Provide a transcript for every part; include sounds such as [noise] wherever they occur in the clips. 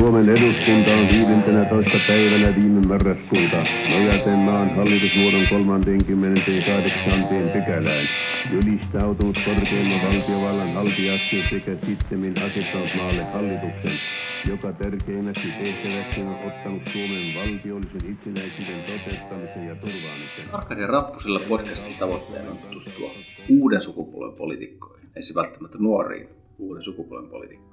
Suomen eduskunta on 15. päivänä viime marraskuuta nojaten maan hallitusmuodon 38. pykälään ylistautunut korkeimman valtiovallan haltijaksi sekä sittemmin asettanut maalle hallituksen, joka tärkeimmäksi tehtäväksi on ottanut Suomen valtiollisen itsenäisyyden toteuttamisen ja turvaamisen. Arkadian Rappusella podcastin tavoitteena on tutustua uuden sukupolven poliitikkoihin, ei välttämättä nuoriin uuden sukupolven poliitikkoihin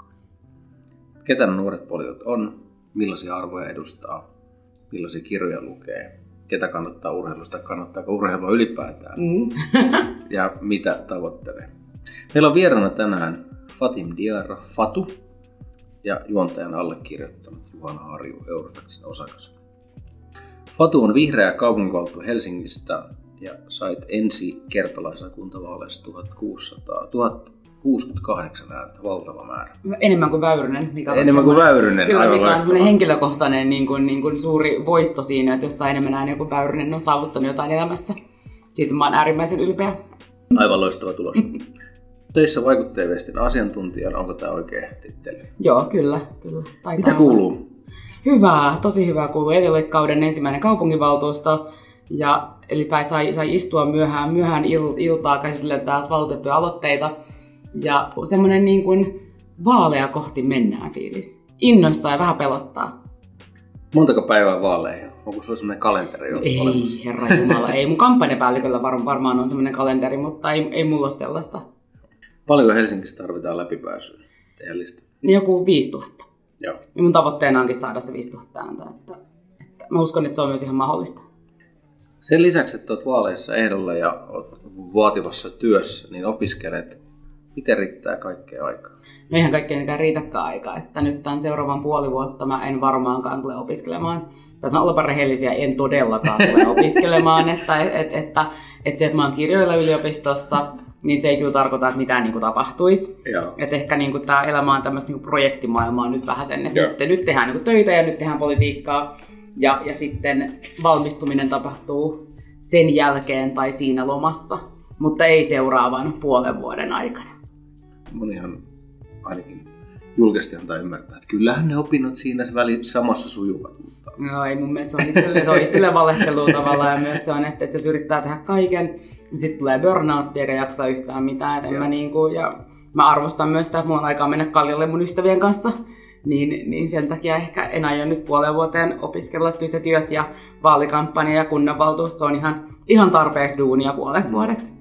ketä ne nuoret poliitikot on, millaisia arvoja edustaa, millaisia kirjoja lukee, ketä kannattaa urheilusta, kannattaako urheilua ylipäätään mm. [laughs] ja mitä tavoittelee. Meillä on vieraana tänään Fatim Diarra Fatu ja juontajan allekirjoittanut Juhana Harju Eurofaxin osakas. Fatu on vihreä kaupunkivaltu Helsingistä ja sait ensi kertalaisena kuntavaaleissa 1600, 68 ääntä, valtava määrä. Enemmän kuin Väyrynen. Mikä enemmän kuin Väyrynen, kyllä, aivan mikä on henkilökohtainen niin kuin, niin kuin suuri voitto siinä, että jos saa enemmän ääniä kuin Väyrynen on saavuttanut jotain elämässä. Siitä mä oon äärimmäisen ylpeä. Aivan loistava tulos. [laughs] Töissä vaikutteviestin asiantuntijana, onko tämä oikea titteli? Joo, kyllä. kyllä. Taitaa Mitä kuuluu? Hyvää, tosi hyvää kuuluu. Edelleen ensimmäinen kaupunginvaltuusto. Ja, eli sai, sai istua myöhään, myöhään il, iltaa käsitellen taas valtuutettuja aloitteita ja semmoinen niin kuin vaaleja kohti mennään fiilis. Innoissaan ja vähän pelottaa. Montako päivää vaaleja? Onko sulla semmoinen kalenteri? Jo ei, olemassa? herra Jumala, ei. Mun kampanjapäälliköllä varmaan on semmoinen kalenteri, mutta ei, ei mulla ole sellaista. Paljonko Helsingissä tarvitaan läpipääsyä teidän lista? Niin joku 5000. Joo. Ja mun tavoitteena onkin saada se 5000 ääntä. Että, että mä uskon, että se on myös ihan mahdollista. Sen lisäksi, että olet vaaleissa ehdolla ja olet vaativassa työssä, niin opiskelet Miten riittää kaikkea aikaa? No ihan kaikkea riitäkään aikaa, että nyt tämän seuraavan puoli vuotta mä en varmaankaan tule opiskelemaan. Tässä on olla rehellisiä, en todellakaan tule [laughs] opiskelemaan, että, että, että, että, se, että mä oon kirjoilla yliopistossa, niin se ei kyllä tarkoita, että mitään niin kuin tapahtuisi. Että ehkä niin kuin, tämä elämä on tämmöistä niin projektimaailmaa nyt vähän sen, että nyt, nyt tehdään niin kuin töitä ja nyt tehdään politiikkaa. Ja, ja sitten valmistuminen tapahtuu sen jälkeen tai siinä lomassa, mutta ei seuraavan puolen vuoden aikana monihan ainakin julkisesti antaa ymmärtää, että kyllähän ne opinnot siinä väli, samassa sujuvat. Mutta... No ei mun mielestä se on itselle, se on itselle valehtelua tavallaan ja myös se on, että, että jos yrittää tehdä kaiken, niin sitten tulee burnout eikä jaksa yhtään mitään. Että mä niin kuin, ja mä arvostan myös sitä, että mulla on aikaa mennä kaljalle mun ystävien kanssa. Niin, niin sen takia ehkä en aio nyt puolen vuoteen opiskella että työt ja vaalikampanja ja kunnanvaltuusto on ihan, ihan tarpeeksi duunia puoleksi vuodeksi.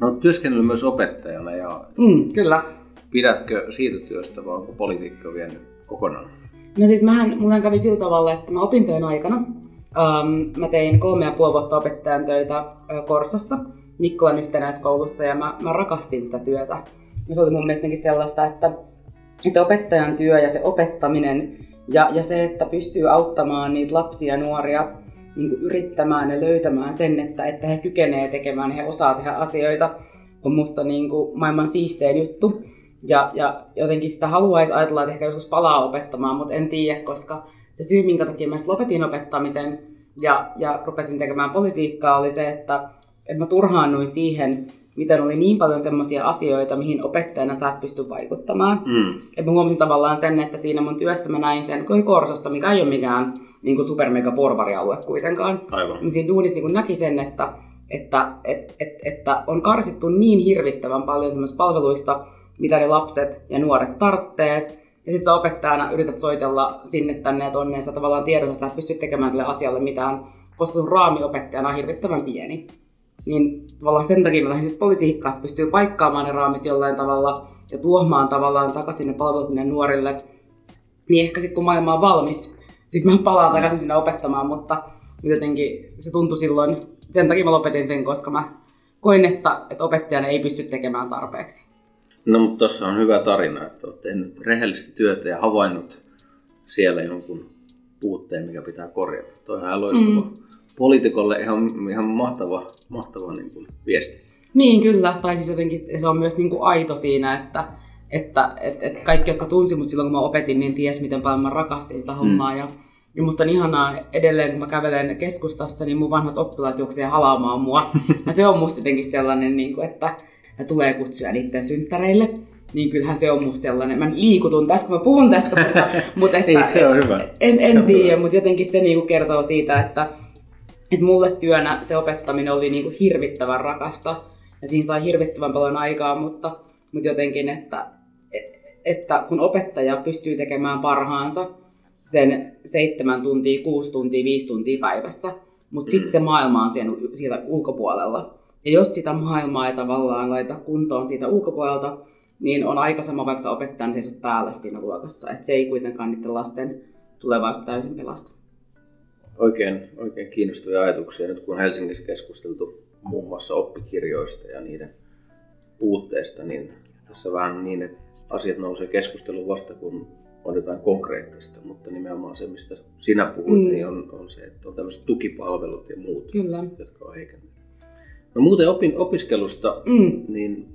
No työskennellyt myös opettajana ja mm, kyllä. pidätkö siitä työstä vai onko politiikka vienyt kokonaan? No siis mähän, mulla kävi sillä tavalla, että mä opintojen aikana um, mä tein kolme ja puoli vuotta opettajan töitä uh, Korsossa, Mikkolan yhtenäiskoulussa ja mä, mä rakastin sitä työtä. Ja se oli mun mielestä sellaista, että, että se opettajan työ ja se opettaminen ja, ja se, että pystyy auttamaan niitä lapsia ja nuoria niin kuin yrittämään ja löytämään sen, että, että he kykenevät tekemään, he osaa tehdä asioita, on musta niin kuin maailman siistein juttu. Ja, ja jotenkin sitä haluaisi ajatella, että ehkä joskus palaa opettamaan, mutta en tiedä, koska se syy, minkä takia mä lopetin opettamisen ja, ja rupesin tekemään politiikkaa, oli se, että, että mä turhaannuin siihen, miten oli niin paljon semmoisia asioita, mihin opettajana sä et pysty vaikuttamaan. Mm. Et mä huomasin tavallaan sen, että siinä mun työssä mä näin sen, kun Korsossa, mikä ei ole mikään niin kuin supermega porvarialue kuitenkaan. Aivan. Niin siinä duunissa niin näki sen, että, että, että, että, että on karsittu niin hirvittävän paljon palveluista, mitä ne lapset ja nuoret tarvitsee. Ja sitten sä opettajana yrität soitella sinne tänne ja tonne, ja sä tavallaan tiedät, että sä et pysty tekemään tälle asialle mitään, koska sun raami opettajana on hirvittävän pieni. Niin tavallaan sen takia mä lähdin sitten politiikkaan, että pystyy paikkaamaan ne raamit jollain tavalla ja tuomaan tavallaan takaisin ne palvelut nuorille. Niin ehkä sitten kun maailma on valmis, sitten mä palaan takaisin sinne opettamaan, mutta jotenkin se tuntui silloin, sen takia mä lopetin sen, koska mä koin, että, että opettajana ei pysty tekemään tarpeeksi. No mutta tuossa on hyvä tarina, että olet tehnyt rehellistä työtä ja havainnut siellä jonkun puutteen, mikä pitää korjata. Toi on ihan loistava. Mm. Poliitikolle ihan, ihan mahtava, mahtava niin kuin viesti. Niin kyllä, tai siis jotenkin se on myös niin kuin aito siinä, että, että et, et kaikki, jotka tunsi mut silloin, kun mä opetin, niin ties, miten paljon mä rakastin sitä hommaa. Mm. Ja, ja musta on ihanaa edelleen, kun mä kävelen keskustassa, niin mun vanhat oppilaat juoksee halaamaan mua. [laughs] ja se on musta jotenkin sellainen, niin kuin, että ja tulee kutsuja niiden synttäreille. niin kyllähän se on musta sellainen, mä liikutun tässä, kun mä puhun tästä, mutta, mutta [laughs] että, Ei, se on hyvä. En, en Se on tiedä, hyvä. mutta jotenkin se niinku kertoo siitä, että, että mulle työnä se opettaminen oli niinku hirvittävän rakasta ja siinä sai hirvittävän paljon aikaa, mutta, mutta jotenkin, että, että kun opettaja pystyy tekemään parhaansa sen seitsemän tuntia, kuusi tuntia, viisi tuntia päivässä, mutta sitten se maailma on siellä, siellä ulkopuolella. Ja jos sitä maailmaa ei tavallaan laita kuntoon siitä ulkopuolelta, niin on aika sama, vaikka sä opettajan seisot päällä siinä luokassa. Että se ei kuitenkaan niiden lasten tulevaisuutta täysin pelasta. Oikein, oikein kiinnostavia ajatuksia nyt kun Helsingissä keskusteltu muun muassa oppikirjoista ja niiden puutteesta, niin tässä vähän niin, että asiat nousee keskusteluun vasta kun on jotain konkreettista, mutta nimenomaan se, mistä sinä puhuit, Mm. niin on, on se, että on tämmöiset tukipalvelut ja muut, Kyllä. jotka on heikentyneet. No muuten opin, opiskelusta, Mm. niin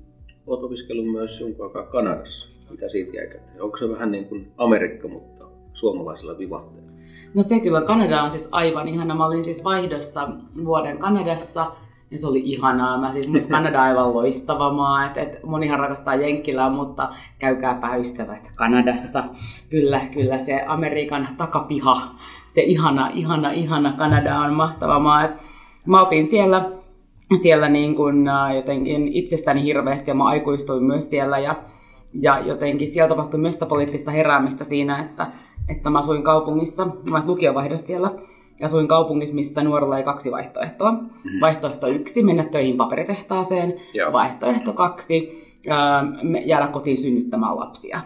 olet opiskellut myös jonkun aikaa Kanadassa. Mitä siitä jäi? Onko se vähän niin kuin Amerikka, mutta suomalaisilla vivahteilla? No se kyllä, Kanada on siis aivan ihana. Mä olin siis vaihdossa vuoden Kanadassa ja se oli ihanaa. Mä siis myös Kanada on aivan loistava maa. Et, et monihan rakastaa Jenkkilää, mutta käykääpä ystävät Kanadassa. Kyllä, kyllä se Amerikan takapiha, se ihana, ihana, ihana Kanada on mahtava maa. Et mä opin siellä, siellä niin kun, jotenkin itsestäni hirveästi ja mä aikuistuin myös siellä ja ja jotenkin siellä tapahtui myös sitä poliittista heräämistä siinä, että, että mä asuin kaupungissa, mä olin lukiovaihdossa siellä, ja asuin kaupungissa, missä nuorilla oli kaksi vaihtoehtoa. Mm-hmm. Vaihtoehto yksi, mennä töihin paperitehtaaseen. Joo. Vaihtoehto kaksi, ää, me- jäädä kotiin synnyttämään lapsia.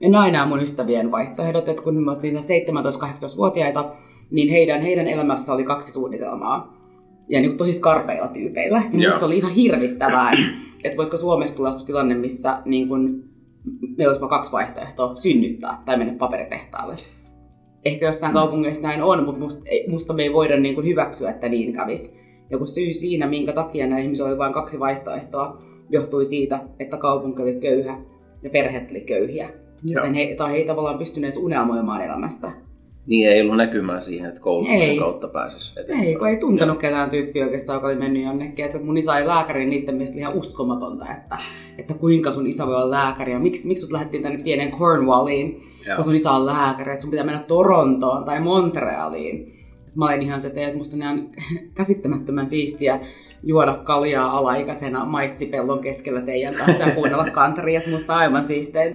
Ja nämä nämä mun ystävien vaihtoehdot, että kun me oltiin 17-18-vuotiaita, niin heidän, heidän elämässä oli kaksi suunnitelmaa. Ja niin tosi skarpeilla tyypeillä. Ja Joo. musta oli ihan hirvittävää, että voisiko Suomessa tulla tilanne, missä niin kun, meillä olisi vaan kaksi vaihtoehtoa, synnyttää tai mennä paperitehtaalle. Ehkä jossain Mm. kaupungeissa näin on, mutta musta, musta me ei voida niin kuin hyväksyä, että niin kävisi. Ja kun syy siinä, minkä takia näillä ihmisillä oli vain kaksi vaihtoehtoa, johtui siitä, että kaupunki oli köyhä ja perheet oli köyhiä. Joo. Joten he, tai he ei tavallaan pystyneet unelmoimaan elämästä. Niin ei ollut näkymää siihen, että koulutuksen Ei. kautta pääsisi eteenpäin. Ei, kun ei tuntenut ketään tyyppiä oikeastaan, joka oli mennyt jonnekin. Että mun isä oli lääkäri, niin niiden mielestä oli ihan uskomatonta, että, että kuinka sun isä voi olla lääkäri ja miksi, miksi sut lähdettiin tänne pieneen Cornwalliin, Joo. kun sun isä on lääkäri, että sun pitää mennä Torontoon tai Montrealiin. Sitten mä olin ihan se, että musta on ihan [laughs] käsittämättömän siistiä juoda kaljaa alaikäisenä maissipellon keskellä teidän kanssa ja kuunnella [laughs] kantaria, että musta on aivan siistiä.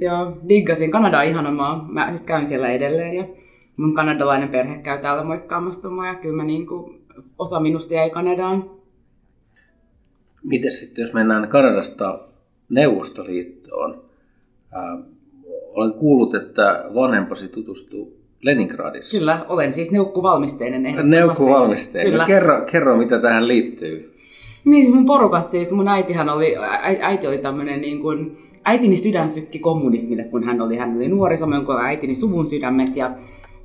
Joo, diggasin. Kanada on ihana maa. Mä siis käyn siellä edelleen ja mun kanadalainen perhe käy täällä moikkaamassa mua ja kyllä mä niinku, osa minusta jäi Kanadaan. Miten sitten, jos mennään Kanadasta Neuvostoliittoon? Ää, olen kuullut, että vanhempasi tutustui Leningradissa. Kyllä, olen siis neukkuvalmisteinen ehdottomasti. Neukkuvalmisteinen. Kyllä. No kerro, kerro, mitä tähän liittyy. Niin siis mun porukat siis, mun äitihän oli, äiti oli tämmönen niin kuin, äitini sydän sykki kommunismille, kun hän oli, hän oli nuori, samoin kuin äitini suvun sydämet ja,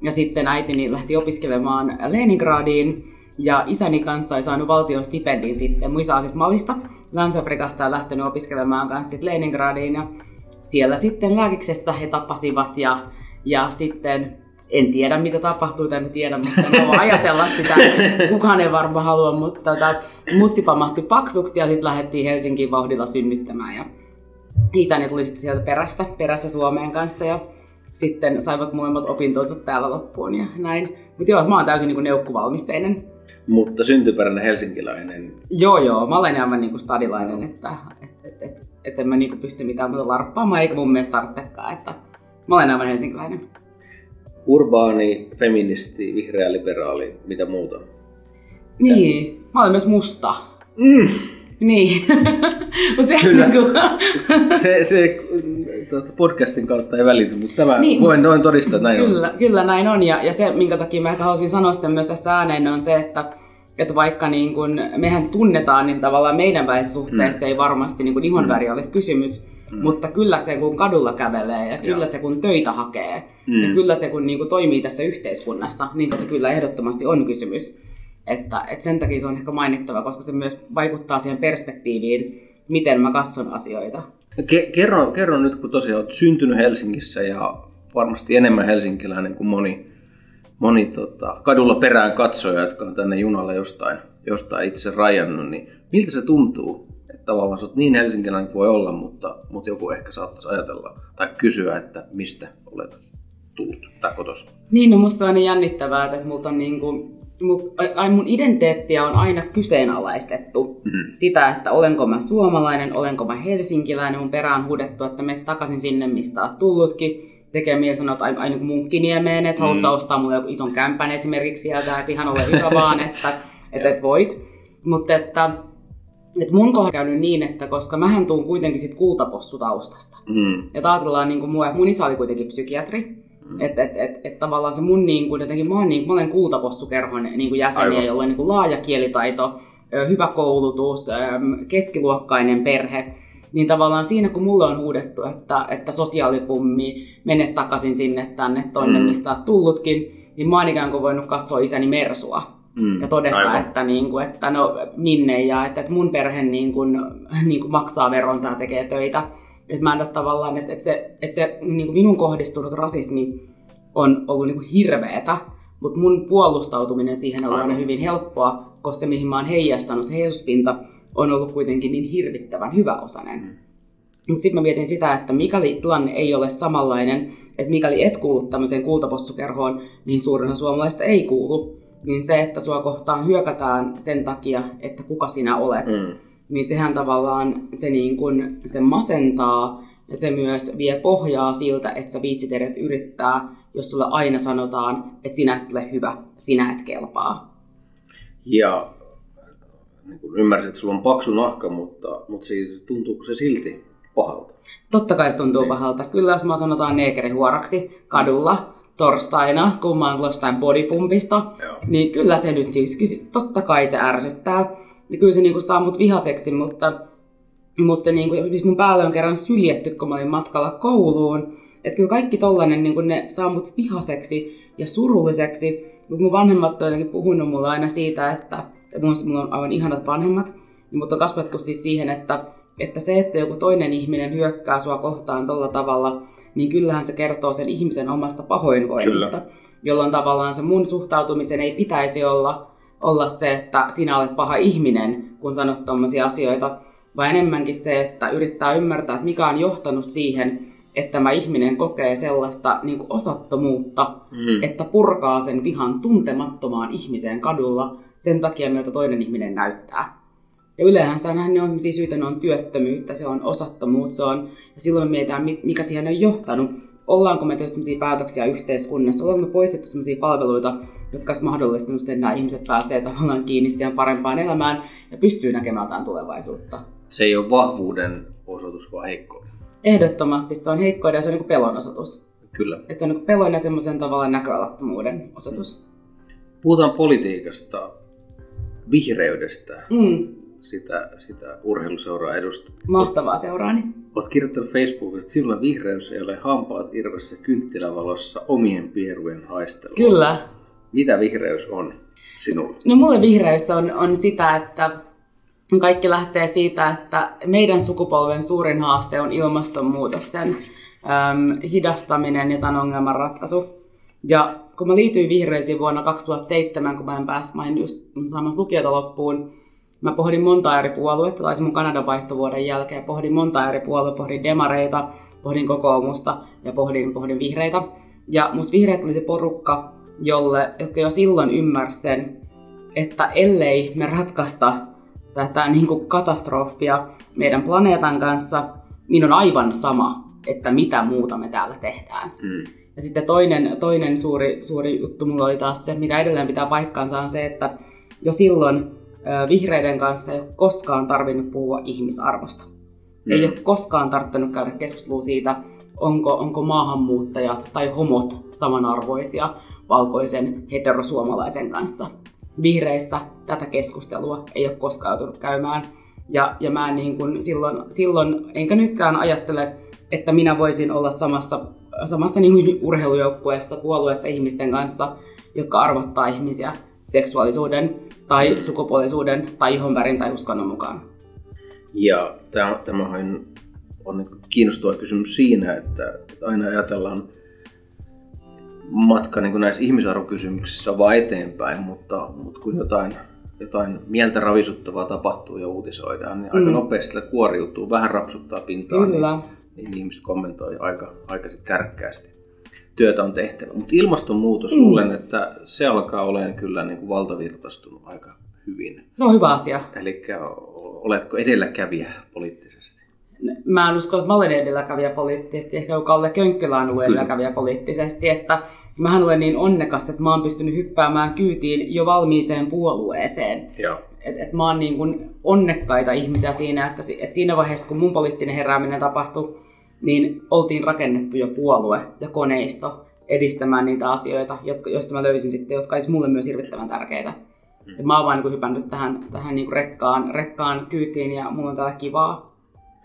ja sitten äitini lähti opiskelemaan Leningradiin ja isäni kanssa ei saanut valtion stipendin sitten. Mun isä siis Malista, Länsi-Afrikasta ja lähtenyt opiskelemaan kanssa sitten Leningradiin ja siellä sitten lääkiksessä he tapasivat ja, ja sitten en tiedä mitä tapahtui tai en tiedä, mutta en halua ajatella sitä. Kukaan ei varmaan halua, mutta tota, mutsi pamahti paksuksi ja sitten lähdettiin Helsinkiin vauhdilla synnyttämään. Ja isäni tuli sitten sieltä perässä, perässä Suomeen kanssa ja sitten saivat molemmat opintonsa täällä loppuun ja näin. Mutta joo, mä oon täysin niin neukkuvalmisteinen. Mutta syntyperäinen helsinkiläinen. Joo, joo, mä olen aivan niinku stadilainen, että et, et, et, et en mä niinku pysty mitään muuta larppaamaan, eikä mun mielestä tarvitsekaan, että mä olen aivan helsinkiläinen. Urbaani, feministi, vihreä liberaali, mitä muuta? Niin, mä olen myös musta. Mm. Niin. [laughs] Mut se, Kyllä. Niinku, [laughs] Se, se tuota, podcastin kautta ei välity, mutta tämä Niin, voin, voin todistaa, että näin on. kyllä, kyllä näin on. Ja, ja se, minkä takia mä ehkä haluaisin sanoa sen myös tässä ääneen, on se, että, että vaikka niin kun mehän tunnetaan, niin tavallaan meidän välisessä suhteessa ei varmasti niin kun ihonväri ole kysymys. Mutta kyllä se, kun kadulla kävelee ja kyllä Joo. se, kun töitä hakee Mm. ja kyllä se, kun niin kuin toimii tässä yhteiskunnassa, niin se, se kyllä ehdottomasti on kysymys. Että, että sen takia se on ehkä mainittava, koska se myös vaikuttaa siihen perspektiiviin, miten mä katson asioita. Ke- kerro, kerro nyt, kun tosiaan olet syntynyt Helsingissä ja varmasti enemmän helsinkiläinen kuin moni, moni tota, kadulla perään katsoja, jotka on tänne junalle jostain, jostain itse rajannut, niin miltä se tuntuu, että tavallaan sä oot niin helsinkiläinen kuin voi olla, mutta, mutta joku ehkä saattaisi ajatella tai kysyä, että mistä olet tullut tai kotos. Niin, no musta on aina jännittävää, että multa on niin kuin, mut, ai mun identiteettiä on aina kyseenalaistettu. Mm-hmm. Sitä, että olenko mä suomalainen, olenko mä helsinkiläinen, mun perään huudettu, että me takaisin sinne, mistä oot tullutkin tekee mies sanoo, että aina niin munkkiniemeen, että haluatko mm. ostaa mulle joku ison kämpän esimerkiksi sieltä, että ihan ole hyvä vaan, [laughs] että, että et voit. Mutta että, että mun kohdalla käynyt niin, että koska mähän tuun kuitenkin sit kultapossutaustasta. Mm. Ja ajatellaan, niin kuin mua, mun isä oli kuitenkin psykiatri. Että et, et, et, tavallaan se mun niin kuin, jotenkin, mä, oon, niin, mä olen kultapossukerhon niin kuin jäseniä, Aivan. jolla on niin kuin laaja kielitaito, hyvä koulutus, keskiluokkainen perhe niin tavallaan siinä kun mulle on huudettu, että, että sosiaalipummi, mene takaisin sinne tänne tonne, mm. mistä olet tullutkin, niin mä oon ikään kuin voinut katsoa isäni Mersua mm. ja todeta, että, niin kuin, että no minne ja että, että mun perhe niin kuin, niin kuin maksaa veronsa ja tekee töitä. Että mä en ole tavallaan, että, että se, että se niin kuin minun kohdistunut rasismi on ollut niin kuin hirveetä, mutta mun puolustautuminen siihen on aina hyvin helppoa, koska se mihin mä oon heijastanut, se heijastuspinta, on ollut kuitenkin niin hirvittävän hyväosainen. Mm. Mutta sitten mä mietin sitä, että mikäli tilanne ei ole samanlainen, että mikäli et kuulu tämmöiseen kultapossukerhoon, mihin suurin osa suomalaista ei kuulu, niin se, että sua kohtaan hyökätään sen takia, että kuka sinä olet, mm. Niin sehän tavallaan se, niin kun, se masentaa ja se myös vie pohjaa siltä, että sä viitsit edes yrittää, jos sulle aina sanotaan, että sinä et ole hyvä, sinä et kelpaa. Ja niin kuin ymmärsin, että sulla on paksu nahka, mutta, mutta siitä, tuntuuko se silti pahalta? Totta kai se tuntuu niin. pahalta. Kyllä jos mä sanotaan neekerihuoraksi kadulla torstaina, kun mä oon jostain bodypumpista, Joo. niin kyllä se nyt, kyllä totta kai se ärsyttää. Ja kyllä se niin kuin saa mut vihaseksi, mutta, mutta se niin kuin, siis mun päälle on kerran syljetty, kun mä olin matkalla kouluun. Että kyllä kaikki tollanen, niin kuin ne saa mut vihaseksi ja surulliseksi. Mutta mun vanhemmat on jotenkin puhunut mulle aina siitä, että mun mulla on aivan ihanat vanhemmat, niin mut on kasvattu siis siihen, että, että se, että joku toinen ihminen hyökkää sua kohtaan tolla tavalla, niin kyllähän se kertoo sen ihmisen omasta pahoinvoinnista. Kyllä. Jolloin tavallaan se mun suhtautumisen ei pitäisi olla, olla se, että sinä olet paha ihminen, kun sanot tommosia asioita, vaan enemmänkin se, että yrittää ymmärtää, että mikä on johtanut siihen, että tämä ihminen kokee sellaista niin kuin osattomuutta, mm. että purkaa sen vihan tuntemattomaan ihmiseen kadulla sen takia, miltä toinen ihminen näyttää. Ja yleensähän ne on sellaisia syitä, ne on työttömyyttä, se on osattomuutta, se on, ja silloin me mietitään, mikä siihen on johtanut. Ollaanko me tehty sellaisia päätöksiä yhteiskunnassa, ollaanko me poistettu sellaisia palveluita, jotka olisi mahdollistanut sen, että nämä ihmiset pääsee tavallaan kiinni siihen parempaan elämään ja pystyy näkemään jotain tulevaisuutta. Se ei ole vahvuuden osoitus, vaan heikkouden. Ehdottomasti se on heikkouden ja se on niin pelon osoitus. Kyllä. Että se on niin pelon ja semmoisen tavallaan näköalattomuuden osoitus. Puhutaan politiikasta vihreydestä. Mm. Sitä, sitä urheiluseuraa edustaa. Mahtavaa seuraani. Olet kirjoittanut Facebookissa, että silloin vihreys ei ole hampaat irvessä kynttilävalossa omien pierujen haistelua. Kyllä. Mitä vihreys on sinulle? No mulle vihreys on, on sitä, että kaikki lähtee siitä, että meidän sukupolven suurin haaste on ilmastonmuutoksen äm, hidastaminen ja tämän ongelman ratkaisu. Ja kun mä liityin vihreisiin vuonna 2007, kun mä en päässyt, mä en just saamassa lukiota loppuun, mä pohdin monta eri puoluetta, tai mun Kanadan vaihtovuoden jälkeen pohdin monta eri puoluetta, pohdin demareita, pohdin kokoomusta ja pohdin, pohdin vihreitä. Ja musta vihreät oli se porukka, jolle, jotka jo silloin ymmärsi sen, että ellei me ratkaista tätä niin kuin katastrofia meidän planeetan kanssa, niin on aivan sama, että mitä muuta me täällä tehdään. Mm. Ja sitten toinen, toinen suuri, suuri juttu mulla oli taas se, mikä edelleen pitää paikkaansa, on se, että jo silloin vihreiden kanssa ei ole koskaan tarvinnut puhua ihmisarvosta. Mm. Ei ole koskaan tarvinnut käydä keskustelua siitä, onko, onko maahanmuuttajat tai homot samanarvoisia valkoisen heterosuomalaisen kanssa. Vihreissä tätä keskustelua ei ole koskaan joutunut käymään. Ja, ja mä niin kun silloin, silloin, enkä nytkään ajattele, että minä voisin olla samassa samassa niin kuin urheilujoukkueessa, puolueessa ihmisten kanssa, jotka arvottaa ihmisiä seksuaalisuuden tai sukupuolisuuden tai ihonvärin tai uskonnon mukaan. Ja tämähän on kiinnostava kysymys siinä, että aina ajatellaan matka niin näissä ihmisarvokysymyksissä vaan eteenpäin, mutta, mutta kun jotain, jotain mieltä ravisuttavaa tapahtuu ja uutisoidaan, niin aika Mm. nopeasti sillä kuoriutuu, vähän rapsuttaa pintaan, Kyllä. niin, niin ihmiset kommentoi aika, aika sit kärkkäästi. Työtä on tehtävä. Mutta ilmastonmuutos, Mm. luulen, että se alkaa olemaan kyllä niin kuin valtavirtaistunut aika hyvin. Se on hyvä asia. Eli oletko edelläkävijä poliittisesti? Mä en usko, että mä olen edelläkävijä poliittisesti, ehkä Kalle Könkkölä on ollut edelläkävijä poliittisesti, että mähän olen niin onnekas, että mä oon pystynyt hyppäämään kyytiin jo valmiiseen puolueeseen. Joo. Et, et mä oon niin kuin onnekkaita ihmisiä siinä, että, et siinä vaiheessa, kun mun poliittinen herääminen tapahtui, niin oltiin rakennettu jo puolue ja koneisto edistämään niitä asioita, jotka, joista mä löysin sitten, jotka olisi mulle myös hirvittävän tärkeitä. Et mä oon vaan niin kuin hypännyt tähän, tähän niin kuin rekkaan, rekkaan kyytiin ja mulla on täällä kivaa.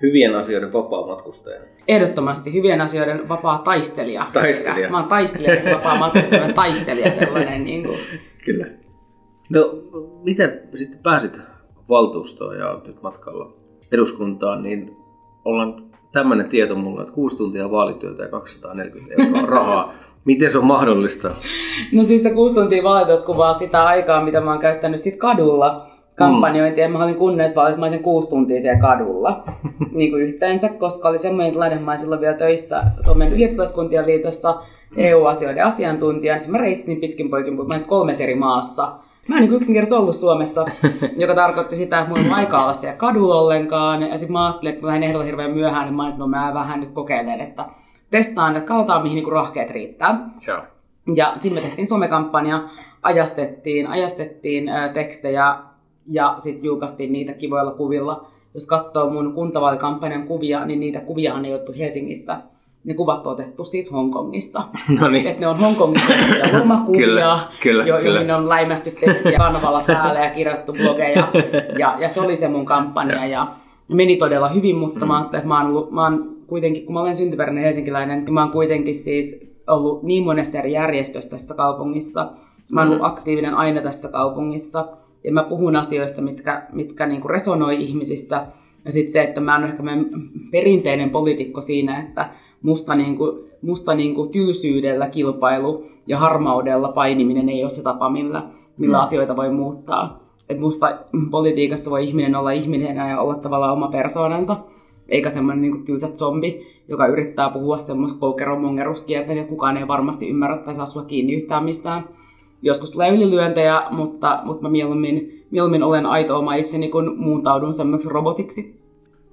Hyvien asioiden vapaa matkustaja. Ehdottomasti hyvien asioiden vapaa taistelija. Taistelija. Mä oon taistelija, vapaa matkustajan taistelija sellainen. Niin kuin. [laughs] Kyllä. No, miten sitten pääsit valtuustoon ja nyt matkalla eduskuntaan, niin ollaan tämmöinen tieto mulla, että 6 tuntia vaalityötä ja 240 euroa [laughs] rahaa. Miten se on mahdollista? No siis se kuusi tuntia vaalityöt kuvaa sitä aikaa, mitä mä oon käyttänyt siis kadulla kampanjointia. Mä olin kunniaisvaalit, että mä olisin kuusi tuntia siellä kadulla [laughs] niin kuin yhteensä, koska oli semmoinen tilanne, että mä olin silloin vielä töissä Suomen ylioppilaskuntien liitossa EU-asioiden asiantuntijana. Siis mä reissasin pitkin poikin, mä olin kolmessa eri maassa. Mä en niin yksinkertaisesti ollut Suomessa, [laughs] joka tarkoitti sitä, että mulla ei aikaa olla siellä kadulla ollenkaan. Ja sitten mä ajattelin, että mä lähdin ehdolla hirveän myöhään, niin mä olisin, että no mä vähän nyt kokeilen, että testaan, että katsotaan mihin niin rahkeet riittää. Joo. Ja siinä me tehtiin somekampanja, ajastettiin, ajastettiin tekstejä ja sitten julkaistiin niitä kivoilla kuvilla. Jos katsoo mun kuntavaalikampanjan kuvia, niin niitä kuviahan ei otettu Helsingissä. Ne kuvat on otettu siis Hongkongissa. [laughs] No niin. Et ne on Hongkongissa lomakuvia, [laughs] Kyllä, kyllä, jo, kyllä. joihin on läimästy tekstiä kanavalla päälle ja kirjoittu blogeja. Ja, ja se oli se mun kampanja. Ja meni todella hyvin, mutta mä ajattelin, että mä oon, ollut, mä oon kuitenkin, kun mä olen syntyperäinen helsinkiläinen, niin mä oon kuitenkin siis ollut niin monessa eri järjestössä tässä kaupungissa. Mä oon ollut aktiivinen aina tässä kaupungissa. Ja mä puhun asioista, mitkä, mitkä niin kuin resonoi ihmisissä. Ja sitten se, että mä ole ehkä perinteinen poliitikko siinä, että musta, niin kuin, musta niin kuin tylsyydellä kilpailu ja harmaudella painiminen ei ole se tapa, millä, millä Mm. asioita voi muuttaa. Et musta politiikassa voi ihminen olla ihminenä ja olla tavallaan oma persoonansa, eikä semmoinen niin tylsä zombi, joka yrittää puhua semmoista koukeromongeruskieltä, että kukaan ei varmasti ymmärrä tai saa sua kiinni yhtään mistään. Joskus tulee ylilyöntejä, mutta, mutta mä mieluummin, mieluummin olen aito oma itseni, kun muuntaudun semmoiksi robotiksi.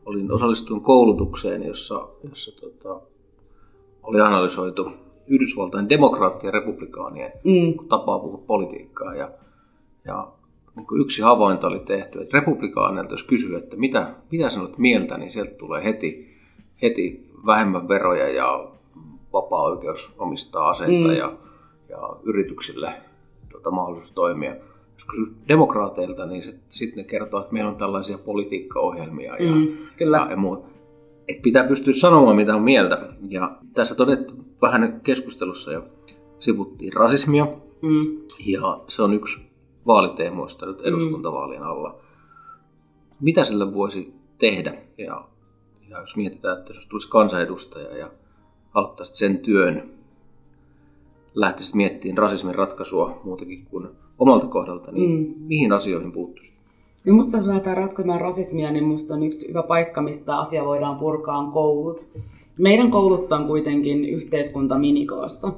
Olin osallistuin koulutukseen, jossa, jossa tota, oli analysoitu Yhdysvaltain demokraattien ja republikaanien Mm. tapaa puhua politiikkaa. Ja, ja niin kuin yksi havainto oli tehty, että republikaaneilta jos kysyy, että mitä, mitä sanot mieltä, niin sieltä tulee heti, heti vähemmän veroja ja vapaa oikeus omistaa aseita Mm. ja, ja yrityksille tota, mahdollisuus toimia. Jos demokraateilta, niin sitten sit ne kertoo, että meillä on tällaisia politiikkaohjelmia ja, Mm, kyllä. ja, ja muuta. Et pitää pystyä sanomaan, mitä on mieltä. Ja tässä todettu vähän keskustelussa jo sivuttiin rasismia, Mm. ja se on yksi vaaliteemoista nyt eduskuntavaalien alla. Mitä sille voisi tehdä? Ja, ja jos mietitään, että jos tulisi kansanedustaja ja aloittaisit sen työn, lähtisit miettimään rasismin ratkaisua muutakin kuin omalta kohdalta, niin Mm. mihin asioihin puuttuisi? Niin musta jos lähdetään ratkomaan rasismia, niin musta on yksi hyvä paikka, mistä asia voidaan purkaa, on koulut. Meidän koulut on kuitenkin yhteiskunta minikoossa.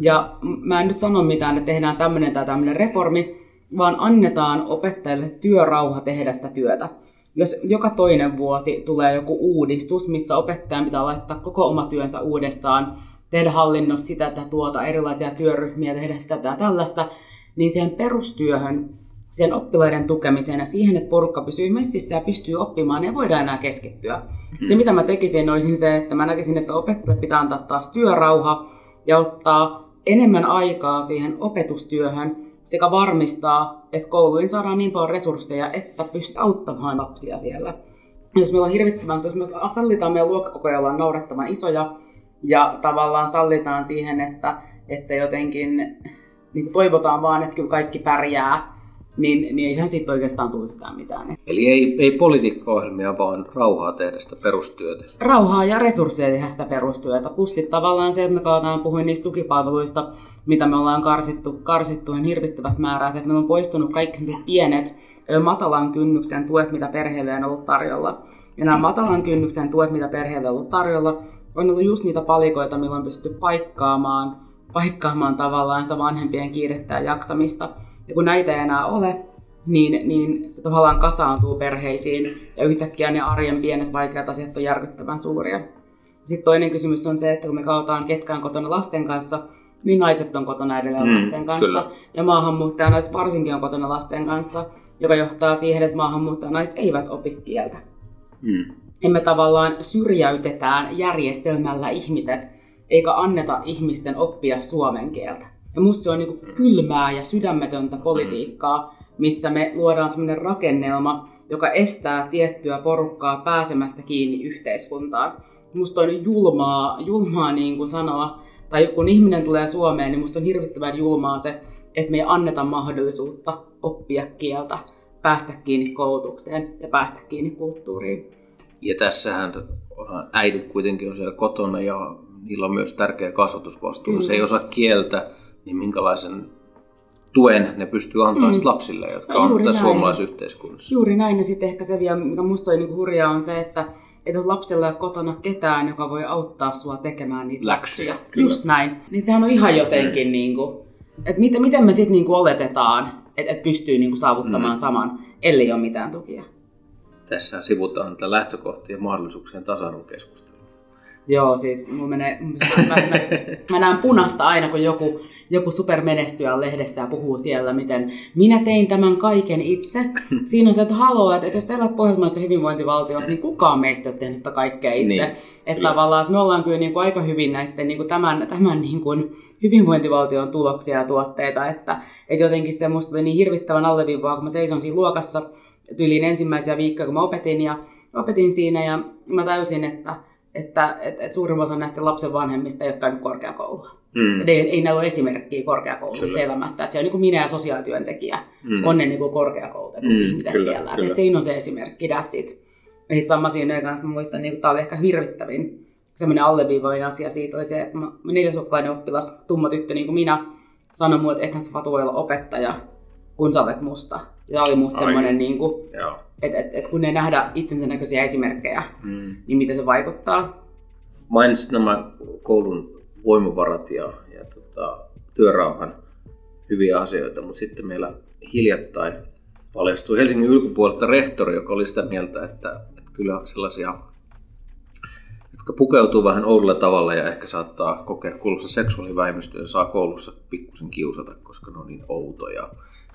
Ja mä en nyt sano mitään, että tehdään tämmöinen tai tämmöinen reformi, vaan annetaan opettajille työrauha tehdä sitä työtä. Jos joka toinen vuosi tulee joku uudistus, missä opettajan pitää laittaa koko oma työnsä uudestaan, tehdä hallinnossa sitä tai tuota, erilaisia työryhmiä, tehdä sitä tai tällaista, niin siihen perustyöhön siihen oppilaiden tukemiseen ja siihen, että porukka pysyy messissä ja pystyy oppimaan, niin ei voida enää keskittyä. Se, mitä mä tekisin, olisi se, että mä näkisin, että opettajille pitää antaa taas työrauha ja ottaa enemmän aikaa siihen opetustyöhön sekä varmistaa, että kouluihin saadaan niin paljon resursseja, että pystyy auttamaan lapsia siellä. Jos meillä on hirvittävän, jos me sallitaan meidän luokkakokoja olla naurettavan isoja ja tavallaan sallitaan siihen, että, että jotenkin niin kuin toivotaan vaan, että kyllä kaikki pärjää, niin, niin eihän siitä oikeastaan tule yhtään mitään. Eli ei, ei politiikka-ohjelmia, vaan rauhaa tehdä sitä perustyötä. Rauhaa ja resursseja tehdä sitä perustyötä. Plus sitten tavallaan se, että me kautaan puhuin niistä tukipalveluista, mitä me ollaan karsittu, karsittu ihan hirvittävät määrät, että meillä on poistunut kaikki pienet matalan kynnyksen tuet, mitä perheelle on ollut tarjolla. Ja nämä matalan kynnyksen tuet, mitä perheelle on ollut tarjolla, on ollut just niitä palikoita, millä on pystytty paikkaamaan, paikkaamaan tavallaan vanhempien kiirettä ja jaksamista. Ja kun näitä ei enää ole, niin, niin se tavallaan kasaantuu perheisiin ja yhtäkkiä ne arjen pienet vaikeat asiat on järkyttävän suuria. Sitten toinen kysymys on se, että kun me kautaan ketkään kotona lasten kanssa, niin naiset on kotona edelleen mm, lasten kanssa. Kyllä. Ja maahanmuuttajanaiset varsinkin on kotona lasten kanssa, joka johtaa siihen, että maahanmuuttajanaiset eivät opi kieltä. Mm. Emme tavallaan syrjäytetään järjestelmällä ihmiset, eikä anneta ihmisten oppia suomen kieltä. Ja musta se on niin kylmää ja sydämetöntä politiikkaa, missä me luodaan sellainen rakennelma, joka estää tiettyä porukkaa pääsemästä kiinni yhteiskuntaan. Musta on julmaa, julmaa niin kuin sanoa, tai kun ihminen tulee Suomeen, niin musta on hirvittävän julmaa se, että me ei anneta mahdollisuutta oppia kieltä, päästä kiinni koulutukseen ja päästä kiinni kulttuuriin. Ja tässähän äidit kuitenkin on siellä kotona ja niillä on myös tärkeä kasvatusvastuu. Jos ei osaa kieltä, niin minkälaisen tuen ne pystyy antamaan mm. lapsille, jotka no, on tässä suomalaisessa yhteiskunnassa. Juuri näin, ja sitten ehkä se vielä, mikä musta on niin hurjaa, on se, että että lapsella ei ole kotona ketään, joka voi auttaa sua tekemään niitä läksyjä. läksyjä. Just näin. Niin sehän on ihan jotenkin, mm. niin kuin, että miten, miten me sitten niin oletetaan, että, että pystyy niin kuin saavuttamaan mm. saman, ellei ole mitään tukia. Tässä sivutaan tätä lähtökohtien mahdollisuuksien tasa-arvon keskustelua. Joo, siis mun menee, mä, mä, mä, mä näen punasta aina, kun joku, joku supermenestyjä on lehdessä ja puhuu siellä, miten minä tein tämän kaiken itse. Siinä on se, että haluaa, että, jos elät pohjoismaisessa hyvinvointivaltiossa, niin kukaan meistä on tehnyt kaikkea itse. Niin, että tavallaan, että me ollaan kyllä niin kuin aika hyvin näiden niin kuin tämän, tämän niin kuin hyvinvointivaltion tuloksia ja tuotteita, että, että jotenkin se musta oli niin hirvittävän alleviivaa, kun mä seison siinä luokassa tyyliin ensimmäisiä viikkoja, kun mä opetin ja opetin siinä ja mä täysin, että että et, et suurin osa näistä lapsen vanhemmista ei ole käynyt korkeakoulua. Mm. Ei, ei näillä ole esimerkkiä korkeakoulusta kyllä. elämässä. Että se on niin kuin minä ja sosiaalityöntekijä mm. on ne niin kuin korkeakoulutetut mm, ihmiset kyllä, siellä. Kyllä. Että siinä on se esimerkki, that's it. Ja sitten sama siinä kanssa mä muistan, niin tämä oli ehkä hirvittävin semmoinen alleviivoin asia siitä oli se, että mä, neljäsukkalainen oppilas, tumma tyttö niin kuin minä, sanoi mulle, että ethän sä Fatu voi olla opettaja, kun sä olet musta. Ja oli musta semmoinen, niin kuin, että et, et kun ei nähdä itsensä näköisiä esimerkkejä, mm. niin miten se vaikuttaa. Mainitsit nämä koulun voimavarat ja, ja tota, työrauhan hyviä asioita, mutta sitten meillä hiljattain paljastui Helsingin ulkopuolelta rehtori, joka oli sitä mieltä, että, että kyllä sellaisia, jotka pukeutuu vähän oudolla tavalla ja ehkä saattaa kokea koulussa seksuaalivähemmistöjä, saa koulussa pikkusen kiusata, koska ne on niin outoja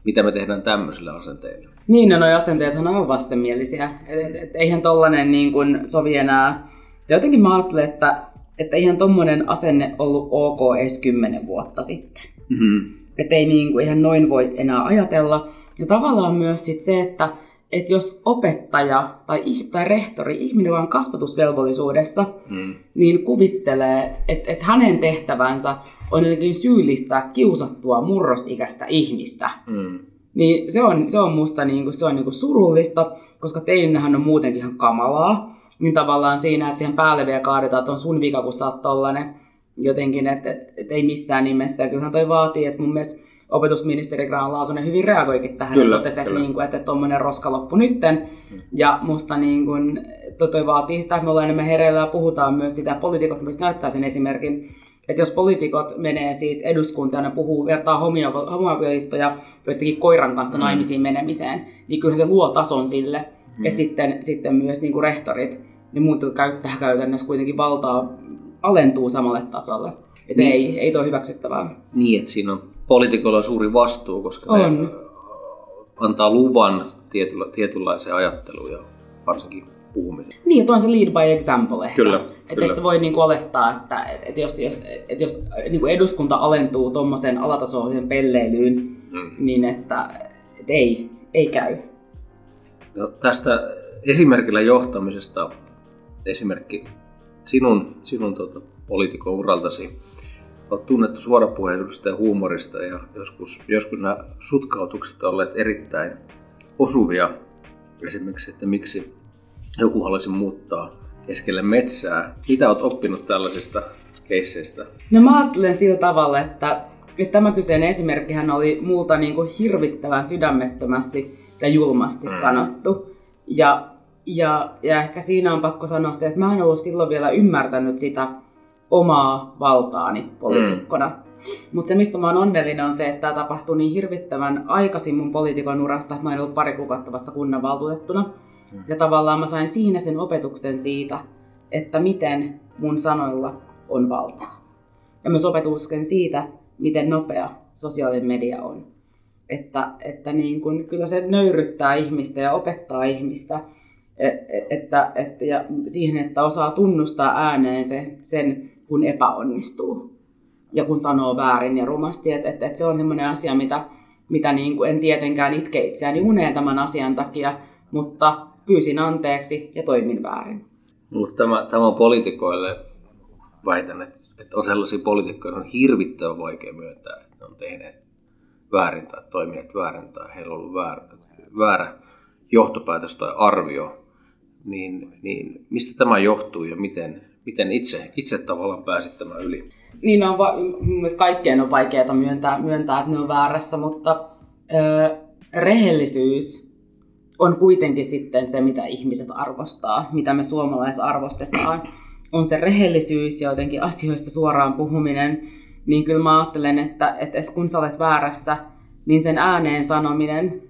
mitä me tehdään tämmöisillä asenteilla. Niin, no noi asenteethan on vastenmielisiä. Et, et, et, eihän tollanen niin kuin sovi enää. Ja jotenkin mä ajattelen, että, että eihän tommonen asenne ollut ok edes kymmenen vuotta sitten. Mm-hmm. Että ei niin kuin, ihan noin voi enää ajatella. Ja tavallaan myös sit se, että et jos opettaja tai, tai rehtori, ihminen on kasvatusvelvollisuudessa, mm. niin kuvittelee, että et hänen tehtävänsä on jotenkin syyllistää kiusattua murrosikäistä ihmistä. Mm. Niin se on, se on musta niinku, se on niinku surullista, koska teinnähän on muutenkin ihan kamalaa. Niin tavallaan siinä, että siihen päälle vielä kaadetaan, että on sun vika, kun sä oot tollanen jotenkin, että et, et ei missään nimessä. Ja kyllähän toi vaatii, että mun mielestä opetusministeri Graan Laasonen hyvin reagoikin tähän kyllä, ja totesi, että, niin kuin, että tuommoinen roska loppu nytten. Mm. Ja musta niin kuin, toi vaatii sitä, että me ollaan enemmän hereillä ja puhutaan myös sitä, poliitikot myös näyttää sen esimerkin, että jos poliitikot menee siis eduskuntaan ja puhuu, vertaa homoavioliittoja joidenkin koiran kanssa mm. naimisiin menemiseen, niin kyllä se luo tason sille, mm. että sitten, sitten myös niin kuin rehtorit ja muut käyttää käytännössä kuitenkin valtaa alentuu samalle tasolle. Että niin. ei, ei tuo hyväksyttävää. Niin, että siinä on poliitikolla suuri vastuu, koska on. ne antaa luvan tietyllä, tietynlaiseen ajatteluun ja varsinkin puhumisen. Niin, on se lead by example ehkä. Kyllä. Että et se voi niinku olettaa, että et jos, jos, et jos niinku eduskunta alentuu tuommoiseen alatasoiseen pelleilyyn, mm. niin että et ei, ei käy. No, tästä esimerkillä johtamisesta, esimerkki sinun, sinun tuota, poliitikon uraltasi, olet tunnettu suorapuheisuudesta ja huumorista ja joskus, joskus nämä sutkautukset ovat olleet erittäin osuvia. Esimerkiksi, että miksi joku haluaisi muuttaa keskelle metsää. Mitä olet oppinut tällaisista keisseistä? No mä ajattelen sillä tavalla, että, että tämä kyseinen esimerkkihän oli multa niin kuin hirvittävän sydämettömästi ja julmasti mm. sanottu. Ja, ja, ja ehkä siinä on pakko sanoa se, että mä en ollut silloin vielä ymmärtänyt sitä omaa valtaani poliitikkona. Mm. Mutta se, mistä mä oon onnellinen, on se, että tämä tapahtui niin hirvittävän aikaisin mun poliitikon urassa. Mä en ollut pari kuukautta vasta kunnanvaltuutettuna. Ja tavallaan mä sain siinä sen opetuksen siitä, että miten mun sanoilla on valtaa. Ja myös opetuksen siitä, miten nopea sosiaalinen media on. Että, että niin kun, kyllä se nöyryttää ihmistä ja opettaa ihmistä e, e, että, että, ja siihen, että osaa tunnustaa ääneen se, sen, kun epäonnistuu ja kun sanoo väärin ja rumasti. Että, että, että se on sellainen asia, mitä, mitä niin kuin en tietenkään itke itseäni uneen tämän asian takia, mutta pyysin anteeksi ja toimin väärin. Mutta tämä, tämä on poliitikoille, väitän, että, että on sellaisia poliitikkoja, on hirvittävän vaikea myöntää, että ne on tehneet väärin tai toimineet väärin tai heillä on ollut väärä, väärä johtopäätös tai arvio, niin, niin mistä tämä johtuu ja miten, miten itse, itse tavallaan pääsit tämän yli? Niin on, va- myös kaikkien on vaikeaa myöntää, myöntää, että ne on väärässä, mutta ö, rehellisyys on kuitenkin sitten se, mitä ihmiset arvostaa, mitä me suomalaiset arvostetaan. On se rehellisyys ja jotenkin asioista suoraan puhuminen, niin kyllä mä ajattelen, että, että, että kun sä olet väärässä, niin sen ääneen sanominen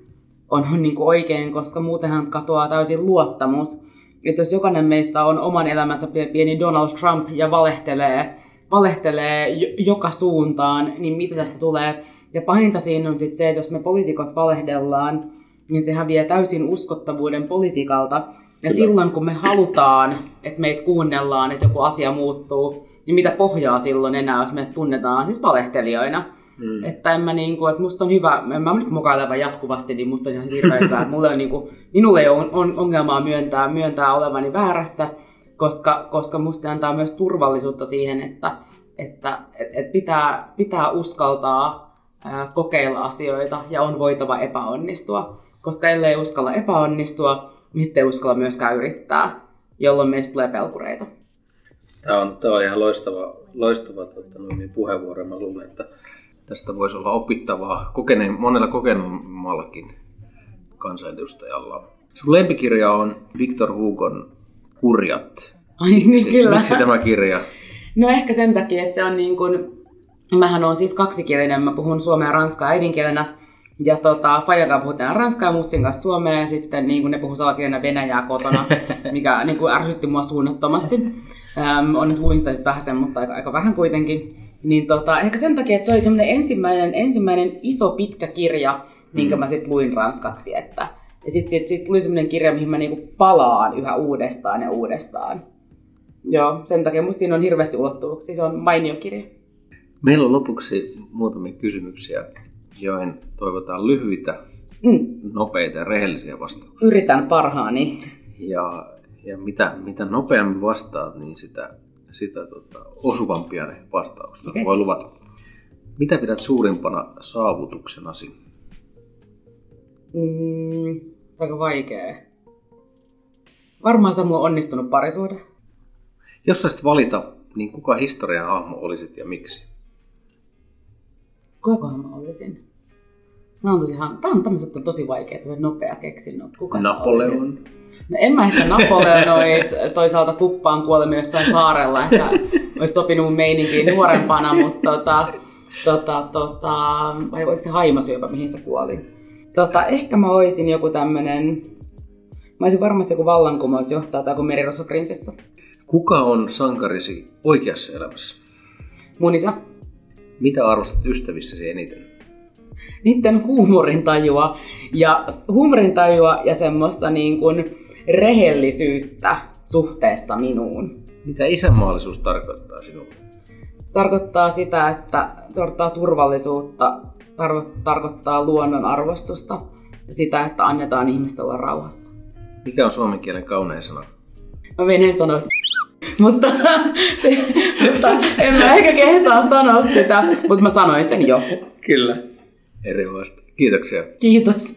on, on niin kuin oikein, koska muutenhan katoaa täysin luottamus. Että jos jokainen meistä on oman elämänsä pieni Donald Trump ja valehtelee, valehtelee joka suuntaan, niin mitä tästä tulee? Ja pahinta siinä on sitten se, että jos me poliitikot valehdellaan, niin sehän vie täysin uskottavuuden politiikalta. Ja Kyllä. silloin kun me halutaan, että meitä kuunnellaan, että joku asia muuttuu, niin mitä pohjaa silloin enää, jos me tunnetaan siis valehtelijoina. Mm. Että en mä niinku, että musta on hyvä, en mä mukailevan jatkuvasti, niin musta on ihan hirveän hyvä. Mulle on niinku, minulle ei ole on, ongelmaa myöntää, myöntää olevani väärässä, koska, koska musta se antaa myös turvallisuutta siihen, että, että et, et pitää, pitää uskaltaa ää, kokeilla asioita ja on voitava epäonnistua. Koska ellei uskalla epäonnistua, niin sitten ei uskalla myöskään yrittää, jolloin meistä tulee pelkureita. Tämä on, tämä on ihan loistava, loistava tota, niin puheenvuoro. Mä luulen, että tästä voisi olla opittavaa kokeneen, monella kokeneemmallakin kansanedustajalla. Sun lempikirja on Victor Hugon Kurjat. Ai niin, miksi, kyllä. Miksi tämä kirja? No ehkä sen takia, että se on niin kuin, mähän on siis kaksikielinen, mä puhun suomea ja ranskaa äidinkielenä. Ja tota, Fajan kanssa puhutaan ranskaa ja mutsin kanssa suomea ja sitten niin kuin ne puhuu salakielenä venäjää kotona, [laughs] mikä niin kuin ärsytti mua suunnattomasti. Ähm, onneksi luin sitä vähän sen, mutta aika, aika vähän kuitenkin. Niin tota, ehkä sen takia, että se oli semmoinen ensimmäinen, ensimmäinen iso pitkä kirja, minkä mm. mä sitten luin ranskaksi. Että, ja sitten sit, sit tuli semmoinen kirja, mihin mä niinku palaan yhä uudestaan ja uudestaan. Joo, sen takia musta siinä on hirveästi ulottuvuuksia. Se on mainio kirja. Meillä on lopuksi muutamia kysymyksiä, joihin toivotaan lyhyitä, mm. nopeita ja rehellisiä vastauksia. Yritän parhaani. Ja, ja mitä, mitä nopeammin vastaat, niin sitä sitä tota, osuvampia ne vastaukset. Okay. Voi luvata. Mitä pidät suurimpana saavutuksenasi? Mm, aika vaikea. Varmaan se on onnistunut parisuhde. Jos saisit valita, niin kuka historian hahmo olisit ja miksi? Kuka mä olisin? Nämä on tosi, tämä on, tämmöiset on tosi vaikeita, nopea keksinnut. Kuka Napoleon. No en mä ehkä Napoleon [laughs] olisi toisaalta kuppaan kuolemi jossain saarella, ehkä olisi sopinut mun meininkiin nuorempana, mutta tota, tota, tota, vai oliko se haimasyöpä, mihin se kuoli? Tota, ehkä mä olisin joku tämmönen, mä olisin varmasti joku vallankumousjohtaja tai joku merirosvoprinsessa. Kuka on sankarisi oikeassa elämässä? Mun isä. Mitä arvostat ystävissäsi eniten? Niiden huumorintajua ja, huumorintajua ja semmoista niin kuin, rehellisyyttä suhteessa minuun. Mitä isänmaallisuus tarkoittaa sinulle? Se tarkoittaa sitä, että se tarkoittaa turvallisuutta, tar- tarkoittaa luonnon arvostusta ja sitä, että annetaan ihmistä olla rauhassa. Mikä on suomen kielen kaunein sana? Mä menen sanoa, että mutta, se, mutta en mä ehkä kehtaa sanoa sitä, mutta mä sanoin sen jo. Kyllä. Erinomaista. Kiitoksia. Kiitos.